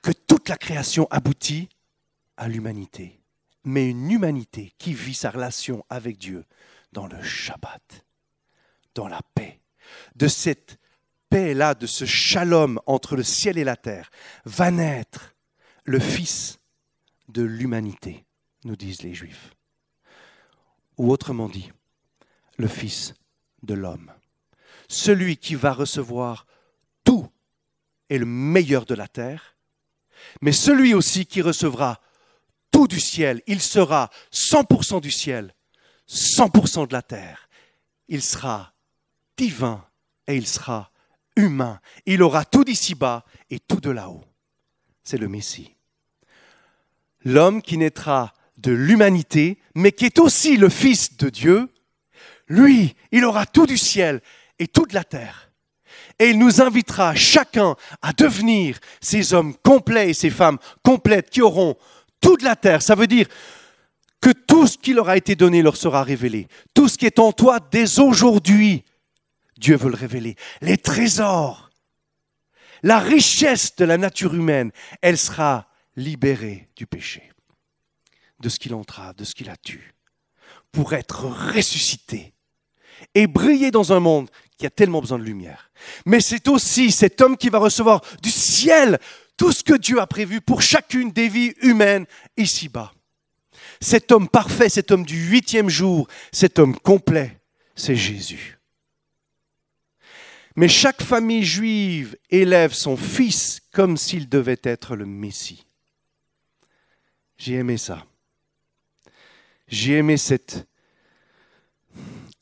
que toute la création aboutit à l'humanité, mais une humanité qui vit sa relation avec Dieu dans le Shabbat dans la paix. De cette paix-là, de ce shalom entre le ciel et la terre, va naître le Fils de l'humanité, nous disent les Juifs. Ou autrement dit, le Fils de l'homme. Celui qui va recevoir tout et le meilleur de la terre, mais celui aussi qui recevra tout du ciel. Il sera 100% du ciel, 100% de la terre. Il sera divin et il sera humain. Il aura tout d'ici-bas et tout de là-haut. C'est le Messie. L'homme qui naîtra de l'humanité, mais qui est aussi le Fils de Dieu, lui, il aura tout du ciel et tout de la terre. Et il nous invitera chacun à devenir ces hommes complets et ces femmes complètes qui auront tout de la terre. Ça veut dire que tout ce qui leur a été donné leur sera révélé. Tout ce qui est en toi dès aujourd'hui, Dieu veut le révéler. Les trésors, la richesse de la nature humaine, elle sera libérée du péché, de ce qu'il entrave, de ce qu'il a tué, pour être ressuscité et briller dans un monde qui a tellement besoin de lumière. Mais c'est aussi cet homme qui va recevoir du ciel tout ce que Dieu a prévu pour chacune des vies humaines ici-bas. Cet homme parfait, cet homme du huitième jour, cet homme complet, c'est Jésus. Mais chaque famille juive élève son fils comme s'il devait être le Messie. J'ai aimé ça. J'ai aimé cette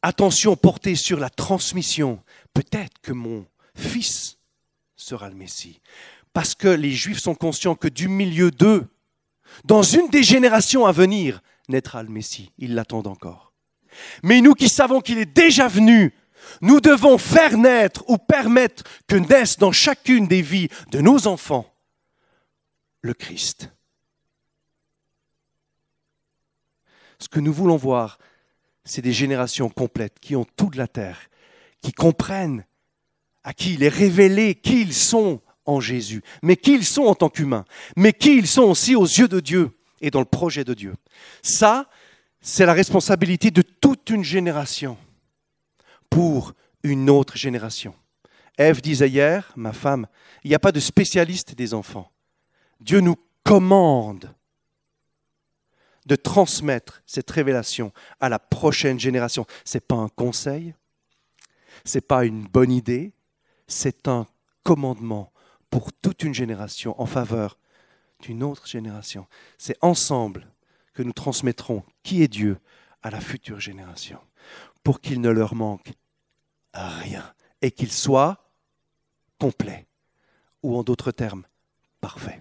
attention portée sur la transmission. Peut-être que mon fils sera le Messie. Parce que les Juifs sont conscients que du milieu d'eux, dans une des générations à venir, naîtra le Messie. Ils l'attendent encore. Mais nous qui savons qu'il est déjà venu, nous devons faire naître ou permettre que naisse dans chacune des vies de nos enfants le Christ. Ce que nous voulons voir, c'est des générations complètes qui ont toute la terre, qui comprennent à qui il est révélé qui ils sont en Jésus, mais qui ils sont en tant qu'humains, mais qui ils sont aussi aux yeux de Dieu et dans le projet de Dieu. Ça, c'est la responsabilité de toute une génération pour une autre génération. Ève disait hier, ma femme, il n'y a pas de spécialiste des enfants. Dieu nous commande de transmettre cette révélation à la prochaine génération. Ce n'est pas un conseil, ce n'est pas une bonne idée, c'est un commandement pour toute une génération en faveur d'une autre génération. C'est ensemble que nous transmettrons qui est Dieu à la future génération, pour qu'il ne leur manque rien et qu'il soit complet, ou en d'autres termes, parfait.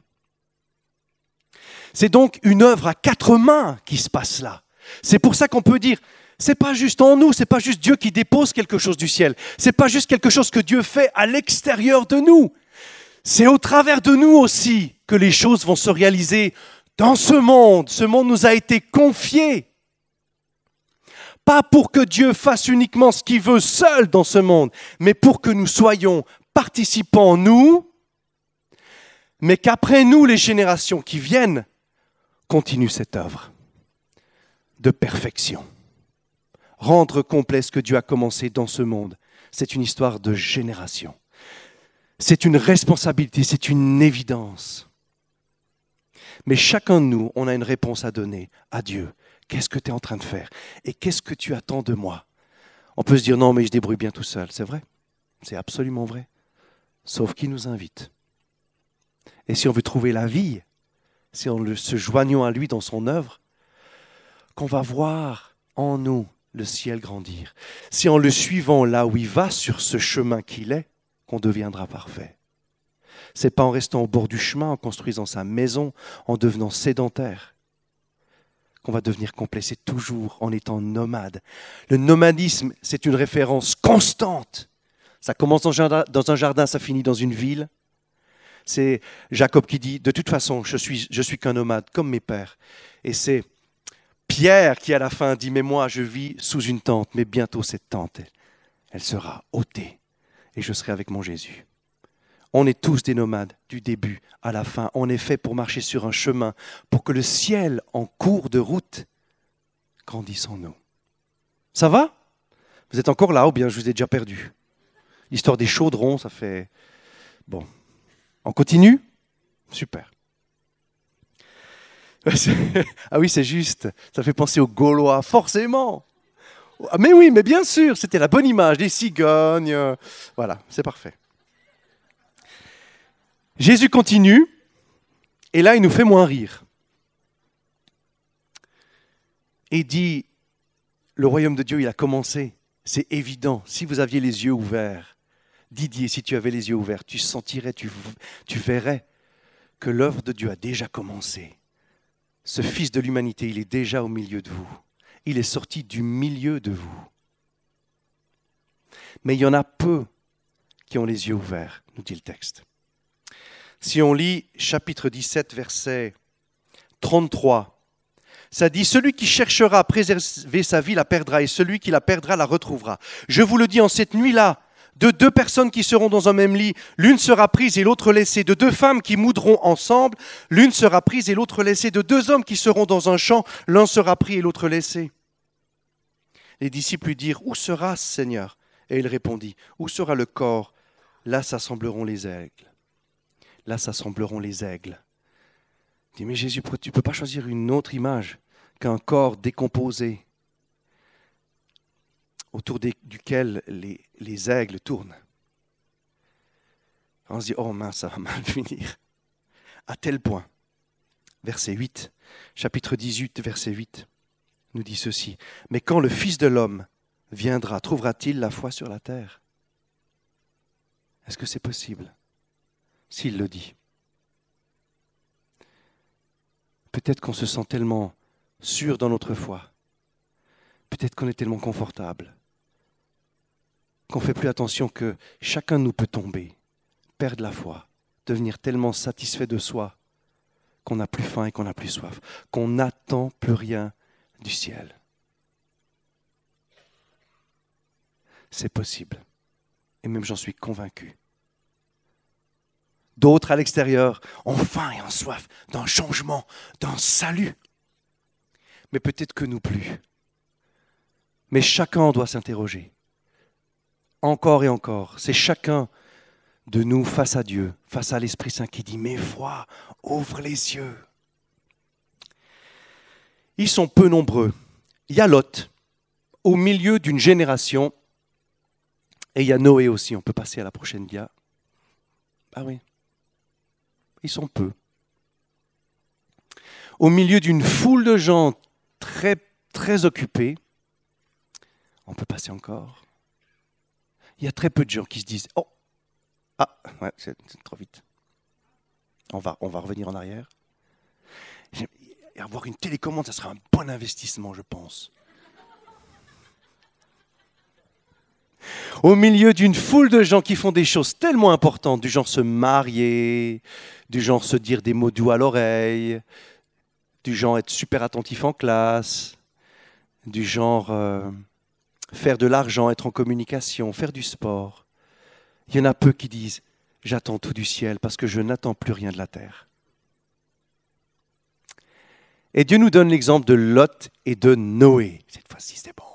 C'est donc une œuvre à quatre mains qui se passe là. C'est pour ça qu'on peut dire, c'est pas juste en nous, c'est pas juste Dieu qui dépose quelque chose du ciel, c'est pas juste quelque chose que Dieu fait à l'extérieur de nous. C'est au travers de nous aussi que les choses vont se réaliser dans ce monde. Ce monde nous a été confié. Pas pour que Dieu fasse uniquement ce qu'il veut seul dans ce monde, mais pour que nous soyons participants, nous, mais qu'après nous, les générations qui viennent, continue cette œuvre de perfection. Rendre complet ce que Dieu a commencé dans ce monde, c'est une histoire de génération. C'est une responsabilité, c'est une évidence. Mais chacun de nous, on a une réponse à donner à Dieu. Qu'est-ce que tu es en train de faire? Et qu'est-ce que tu attends de moi? On peut se dire non, mais je débrouille bien tout seul. C'est vrai. C'est absolument vrai. Sauf qu'il nous invite. Et si on veut trouver la vie, c'est en se joignant à lui dans son œuvre qu'on va voir en nous le ciel grandir. C'est en le suivant là où il va sur ce chemin qu'il est qu'on deviendra parfait. C'est pas en restant au bord du chemin, en construisant sa maison, en devenant sédentaire qu'on va devenir complet. C'est toujours en étant nomade. Le nomadisme, c'est une référence constante. Ça commence dans un jardin, ça finit dans une ville. C'est Jacob qui dit, de toute façon, je suis, je suis qu'un nomade, comme mes pères. Et c'est Pierre qui, à la fin, dit, mais moi, je vis sous une tente, mais bientôt cette tente, elle, sera ôtée, et je serai avec mon Jésus. On est tous des nomades, du début à la fin. On est fait pour marcher sur un chemin, pour que le ciel, en cours de route, grandisse en nous. Ça va? Vous êtes encore là ou bien je vous ai déjà perdu? L'histoire des chaudrons, ça fait... Bon, on continue? Super. [laughs] ah oui, c'est juste. Ça fait penser aux Gaulois, forcément. Ah, mais oui, mais bien sûr, c'était la bonne image des cigognes. Voilà, c'est parfait. Jésus continue, et là, il nous fait moins rire. Et dit, le royaume de Dieu, il a commencé. C'est évident. Si vous aviez les yeux ouverts, Didier, si tu avais les yeux ouverts, tu sentirais, tu, tu verrais que l'œuvre de Dieu a déjà commencé. Ce Fils de l'humanité, il est déjà au milieu de vous. Il est sorti du milieu de vous. Mais il y en a peu qui ont les yeux ouverts, nous dit le texte. Si on lit chapitre 17, verset 33, ça dit, celui qui cherchera à préserver sa vie la perdra, et celui qui la perdra la retrouvera. Je vous le dis en cette nuit-là, de deux personnes qui seront dans un même lit, l'une sera prise et l'autre laissée. De deux femmes qui moudront ensemble, l'une sera prise et l'autre laissée. De deux hommes qui seront dans un champ, l'un sera pris et l'autre laissé. Les disciples lui dirent, Où sera ce Seigneur? Et il répondit, Où sera le corps? Là s'assembleront les aigles. Là s'assembleront les aigles. Il dit, mais Jésus, tu ne peux pas choisir une autre image qu'un corps décomposé autour duquel les, aigles tournent? On se dit, oh mince, ça va mal [laughs] finir. À tel point, verset 8, chapitre 18, verset 8, nous dit ceci. Mais quand le Fils de l'homme viendra, trouvera-t-il la foi sur la terre? Est-ce que c'est possible S'il le dit. Peut-être qu'on se sent tellement sûr dans notre foi. Peut-être qu'on est tellement confortable qu'on fait plus attention que chacun nous peut tomber, perdre la foi, devenir tellement satisfait de soi qu'on n'a plus faim et qu'on n'a plus soif, qu'on n'attend plus rien du ciel. C'est possible. Et même j'en suis convaincu. D'autres à l'extérieur ont faim et ont soif d'un changement, d'un salut. Mais peut-être que nous plus. Mais chacun doit s'interroger encore et encore. C'est chacun de nous face à Dieu, face à l'Esprit Saint qui dit, mais vois, ouvre les yeux. Ils sont peu nombreux. Il y a Lot au milieu d'une génération et il y a Noé aussi. On peut passer à la prochaine dia. Ah oui. Ils sont peu. Au milieu d'une foule de gens très, très occupés. On peut passer encore il y a très peu de gens qui se disent Oh, ah, ouais, c'est trop vite. On va, on va revenir en arrière. avoir une télécommande, ça sera un bon investissement, je pense. Au milieu d'une foule de gens qui font des choses tellement importantes, du genre se marier, du genre se dire des mots doux à l'oreille, du genre être super attentif en classe, du genre euh, faire de l'argent, être en communication, faire du sport. Il y en a peu qui disent J'attends tout du ciel parce que je n'attends plus rien de la terre. Et Dieu nous donne l'exemple de Lot et de Noé. Cette fois-ci, c'est bon.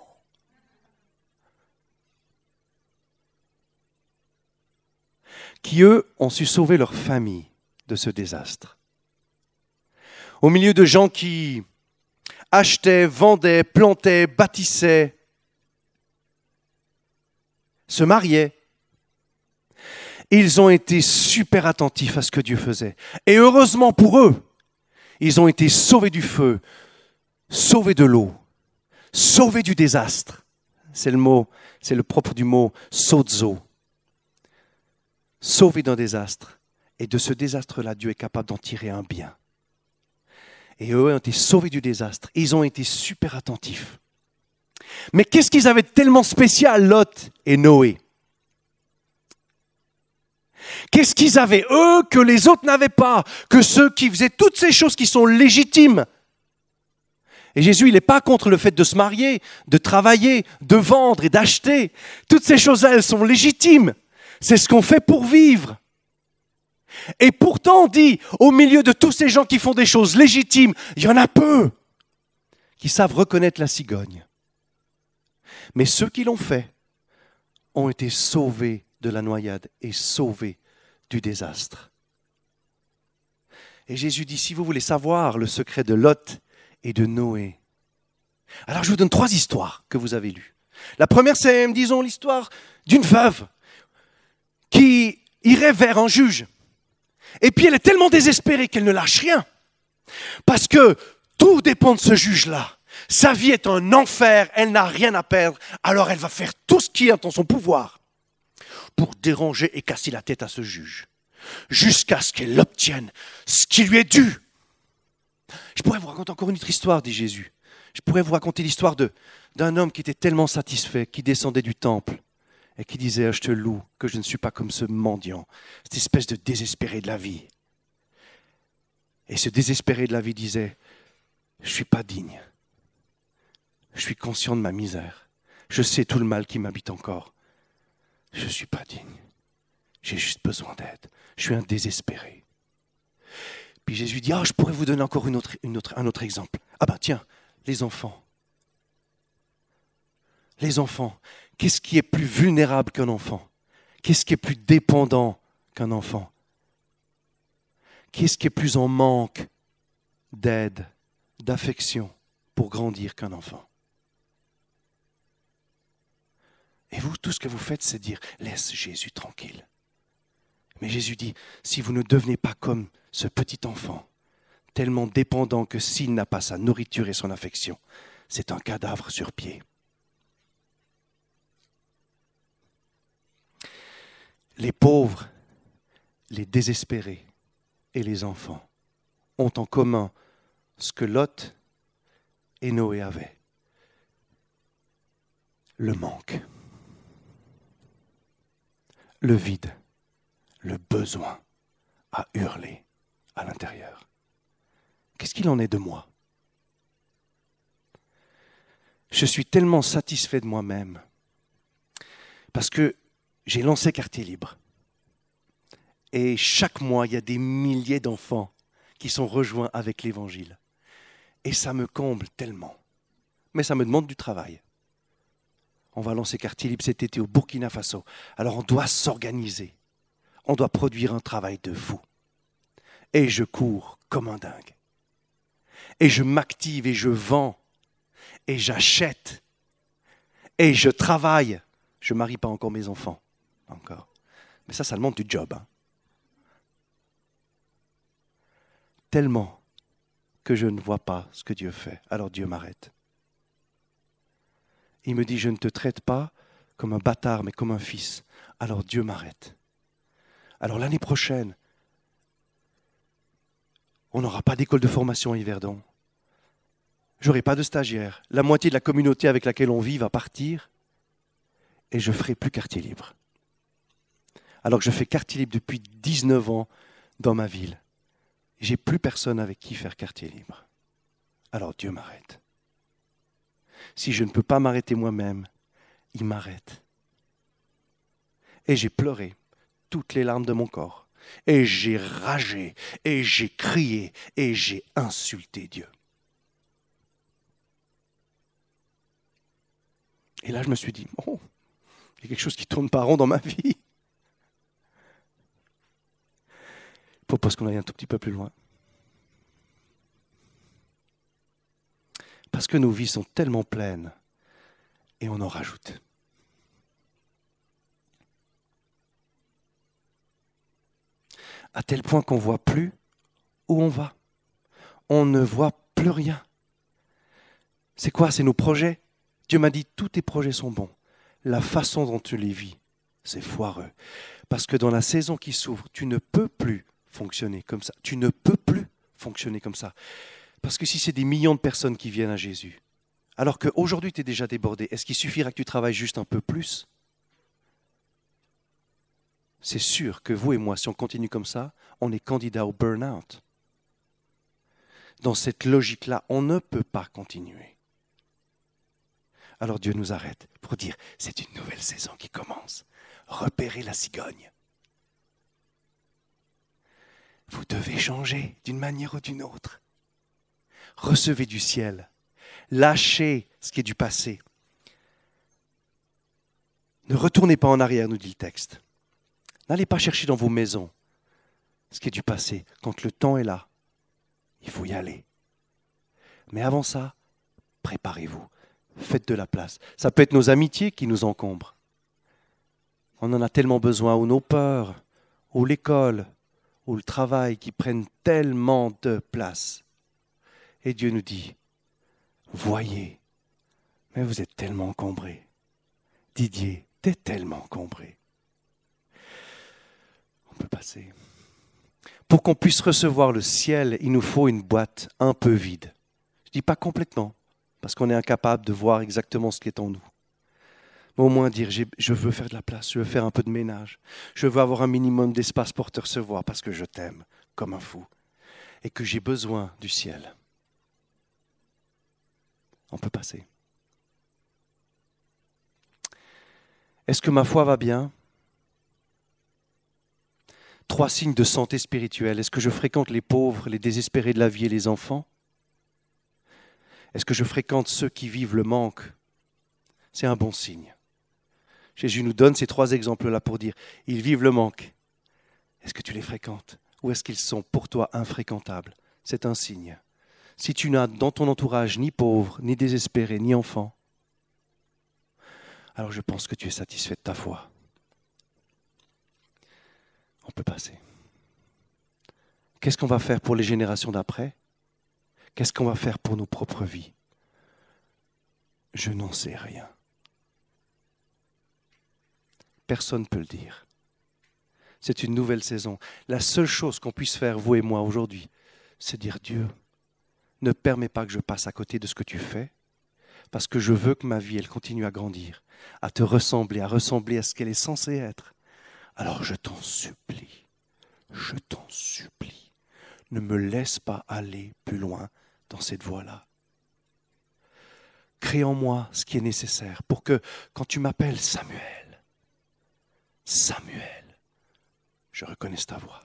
Qui, eux, ont su sauver leur famille de ce désastre. Au milieu de gens qui achetaient, vendaient, plantaient, bâtissaient, se mariaient. Ils ont été super attentifs à ce que Dieu faisait. Et heureusement pour eux, ils ont été sauvés du feu, sauvés de l'eau, sauvés du désastre. C'est le mot, c'est le propre du mot sozo. Sauvés d'un désastre. Et de ce désastre-là, Dieu est capable d'en tirer un bien. Et eux ont été sauvés du désastre. ils ont été super attentifs. Mais qu'est-ce qu'ils avaient tellement spécial, Lot et Noé? Qu'est-ce qu'ils avaient, eux, que les autres n'avaient pas, que ceux qui faisaient toutes ces choses qui sont légitimes? Et Jésus, il n'est pas contre le fait de se marier, de travailler, de vendre et d'acheter. Toutes ces choses-là, elles sont légitimes. C'est ce qu'on fait pour vivre. Et pourtant, on dit, au milieu de tous ces gens qui font des choses légitimes, il y en a peu qui savent reconnaître la cigogne. Mais ceux qui l'ont fait ont été sauvés de la noyade et sauvés du désastre. Et Jésus dit, si vous voulez savoir le secret de Lot et de Noé, alors je vous donne trois histoires que vous avez lues. La première, c'est, disons, l'histoire d'une veuve qui irait vers un juge. Et puis elle est tellement désespérée qu'elle ne lâche rien. Parce que tout dépend de ce juge-là. Sa vie est un enfer, elle n'a rien à perdre, alors elle va faire tout ce qui est en son pouvoir pour déranger et casser la tête à ce juge, jusqu'à ce qu'elle obtienne ce qui lui est dû. Je pourrais vous raconter encore une autre histoire, dit Jésus. Je pourrais vous raconter l'histoire d'un homme qui était tellement satisfait, qui descendait du temple et qui disait, je te loue que je ne suis pas comme ce mendiant, cette espèce de désespéré de la vie. Et ce désespéré de la vie disait, je ne suis pas digne. Je suis conscient de ma misère. Je sais tout le mal qui m'habite encore. Je ne suis pas digne. J'ai juste besoin d'aide. Je suis un désespéré. Puis Jésus dit, ah, je pourrais vous donner encore une un autre exemple. Ah ben tiens, les enfants. Les enfants. Qu'est-ce qui est plus vulnérable qu'un enfant? Qu'est-ce qui est plus dépendant qu'un enfant? Qu'est-ce qui est plus en manque d'aide, d'affection pour grandir qu'un enfant? Et vous, tout ce que vous faites, c'est dire, laisse Jésus tranquille. Mais Jésus dit, si vous ne devenez pas comme ce petit enfant, tellement dépendant que s'il n'a pas sa nourriture et son affection, c'est un cadavre sur pied. Les pauvres, les désespérés et les enfants ont en commun ce que Lot et Noé avaient, le manque, le vide, le besoin à hurler à l'intérieur. Qu'est-ce qu'il en est de moi? Je suis tellement satisfait de moi-même parce que j'ai lancé Quartier Libre. Et chaque mois, il y a des milliers d'enfants qui sont rejoints avec l'Évangile. Et ça me comble tellement. Mais ça me demande du travail. On va lancer Quartier Libre cet été au Burkina Faso. Alors on doit s'organiser. On doit produire un travail de fou. Et je cours comme un dingue. Et je m'active et je vends. Et j'achète. Et je travaille. Je ne marie pas encore mes enfants encore. Mais ça, ça demande du job. Hein. Tellement que je ne vois pas ce que Dieu fait. Alors Dieu m'arrête. Il me dit, je ne te traite pas comme un bâtard, mais comme un fils. Alors Dieu m'arrête. Alors l'année prochaine, on n'aura pas d'école de formation à Yverdon. J'aurai pas de stagiaire. La moitié de la communauté avec laquelle on vit va partir et je ferai plus quartier libre alors que je fais quartier libre depuis 19 ans dans ma ville. J'ai plus personne avec qui faire quartier libre. Alors Dieu m'arrête. Si je ne peux pas m'arrêter moi-même, il m'arrête. Et j'ai pleuré toutes les larmes de mon corps. Et j'ai ragé, et j'ai crié, et j'ai insulté Dieu. Et là, je me suis dit, oh, il y a quelque chose qui tourne pas rond dans ma [laughs] vie. Propose qu'on aille un tout petit peu plus loin. Parce que nos vies sont tellement pleines et on en rajoute. À tel point qu'on ne voit plus où on va. On ne voit plus rien. C'est quoi? C'est nos projets? Dieu m'a dit, tous tes projets sont bons. La façon dont tu les vis, c'est foireux. Parce que dans la saison qui s'ouvre, tu ne peux plus fonctionner comme ça. Tu ne peux plus fonctionner comme ça. Parce que si c'est des millions de personnes qui viennent à Jésus, alors qu'aujourd'hui tu es déjà débordé, est-ce qu'il suffira que tu travailles juste un peu plus? C'est sûr que vous et moi, si on continue comme ça, on est candidat au burn-out. Dans cette logique-là, on ne peut pas continuer. Alors Dieu nous arrête pour dire, c'est une nouvelle saison qui commence. Repérez la cigogne. Vous devez changer d'une manière ou d'une autre. Recevez du ciel. Lâchez ce qui est du passé. Ne retournez pas en arrière, nous dit le texte. N'allez pas chercher dans vos maisons ce qui est du passé. Quand le temps est là, Il faut y aller. Mais avant ça, préparez-vous. Faites de la place. Ça peut être nos amitiés qui nous encombrent. On en a tellement besoin, ou nos peurs, ou l'école, ou le travail qui prennent tellement de place. Et Dieu nous dit, voyez, mais vous êtes tellement encombré. Didier, t'es tellement encombré. On peut passer. Pour qu'on puisse recevoir le ciel, il nous faut une boîte un peu vide. Je ne dis pas complètement, parce qu'on est incapable de voir exactement ce qui est en nous. Mais au moins dire, je veux faire de la place, je veux faire un peu de ménage, je veux avoir un minimum d'espace pour te recevoir, parce que je t'aime comme un fou, et que j'ai besoin du ciel. On peut passer. Est-ce que ma foi va bien? Trois signes de santé spirituelle. Est-ce que je fréquente les pauvres, les désespérés de la vie et les enfants? Est-ce que je fréquente ceux qui vivent le manque? C'est un bon signe. Jésus nous donne ces trois exemples-là pour dire, ils vivent le manque. Est-ce que tu les fréquentes Ou est-ce qu'ils sont pour toi infréquentables? C'est un signe. Si tu n'as dans ton entourage ni pauvre, ni désespéré, ni enfant, alors je pense que tu es satisfait de ta foi. On peut passer. Qu'est-ce qu'on va faire pour les générations d'après? Qu'est-ce qu'on va faire pour nos propres vies? Je n'en sais rien. Personne ne peut le dire. C'est une nouvelle saison. La seule chose qu'on puisse faire, vous et moi, aujourd'hui, c'est dire Dieu, ne permets pas que je passe à côté de ce que tu fais, parce que je veux que ma vie, elle continue à grandir, à te ressembler, à ressembler à ce qu'elle est censée être. Alors je t'en supplie, je t'en supplie, ne me laisse pas aller plus loin dans cette voie-là. Crée en moi ce qui est nécessaire pour que quand tu m'appelles Samuel, Samuel, je reconnaisse ta voix.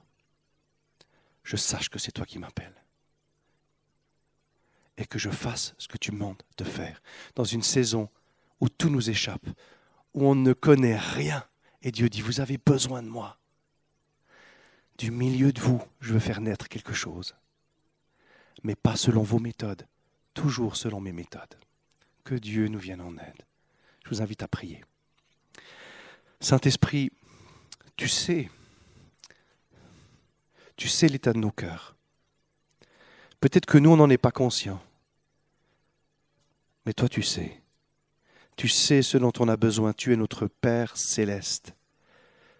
Je sache que c'est toi qui m'appelles et que je fasse ce que tu me demandes de faire dans une saison où tout nous échappe, où on ne connaît rien. Et Dieu dit, vous avez besoin de moi. Du milieu de vous, je veux faire naître quelque chose. Mais pas selon vos méthodes, toujours selon mes méthodes. Que Dieu nous vienne en aide. Je vous invite à prier. Saint-Esprit, tu sais, tu sais l'état de nos cœurs. Peut-être que nous, on n'en est pas conscient. Mais toi, tu sais. Tu sais ce dont on a besoin. Tu es notre Père céleste.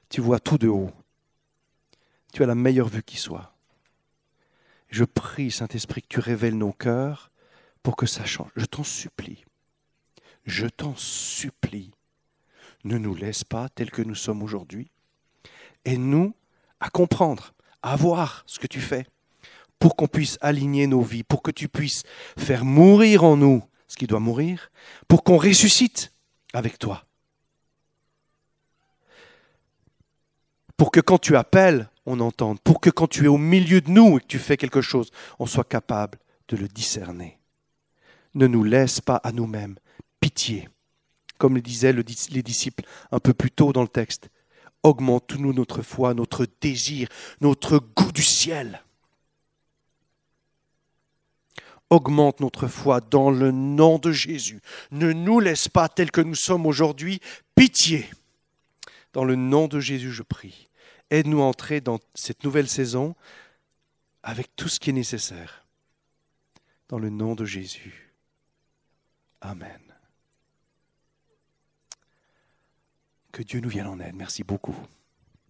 Tu vois tout de haut. Tu as la meilleure vue qui soit. Je prie, Saint-Esprit, que tu révèles nos cœurs pour que ça change. Je t'en supplie. Je t'en supplie. Ne nous laisse pas tels que nous sommes aujourd'hui. Aide-nous à comprendre, à voir ce que tu fais pour qu'on puisse aligner nos vies, pour que tu puisses faire mourir en nous ce qui doit mourir, pour qu'on ressuscite avec toi. Pour que quand tu appelles, on entende, pour que quand tu es au milieu de nous et que tu fais quelque chose, on soit capable de le discerner. Ne nous laisse pas à nous-mêmes. Pitié. Comme le disaient les disciples un peu plus tôt dans le texte, augmente-nous notre foi, notre désir, notre goût du ciel augmente notre foi dans le nom de Jésus. Ne nous laisse pas tels que nous sommes aujourd'hui. Pitié. Dans le nom de Jésus, je prie. Aide-nous à entrer dans cette nouvelle saison avec tout ce qui est nécessaire. Dans le nom de Jésus. Amen. Que Dieu nous vienne en aide. Merci beaucoup.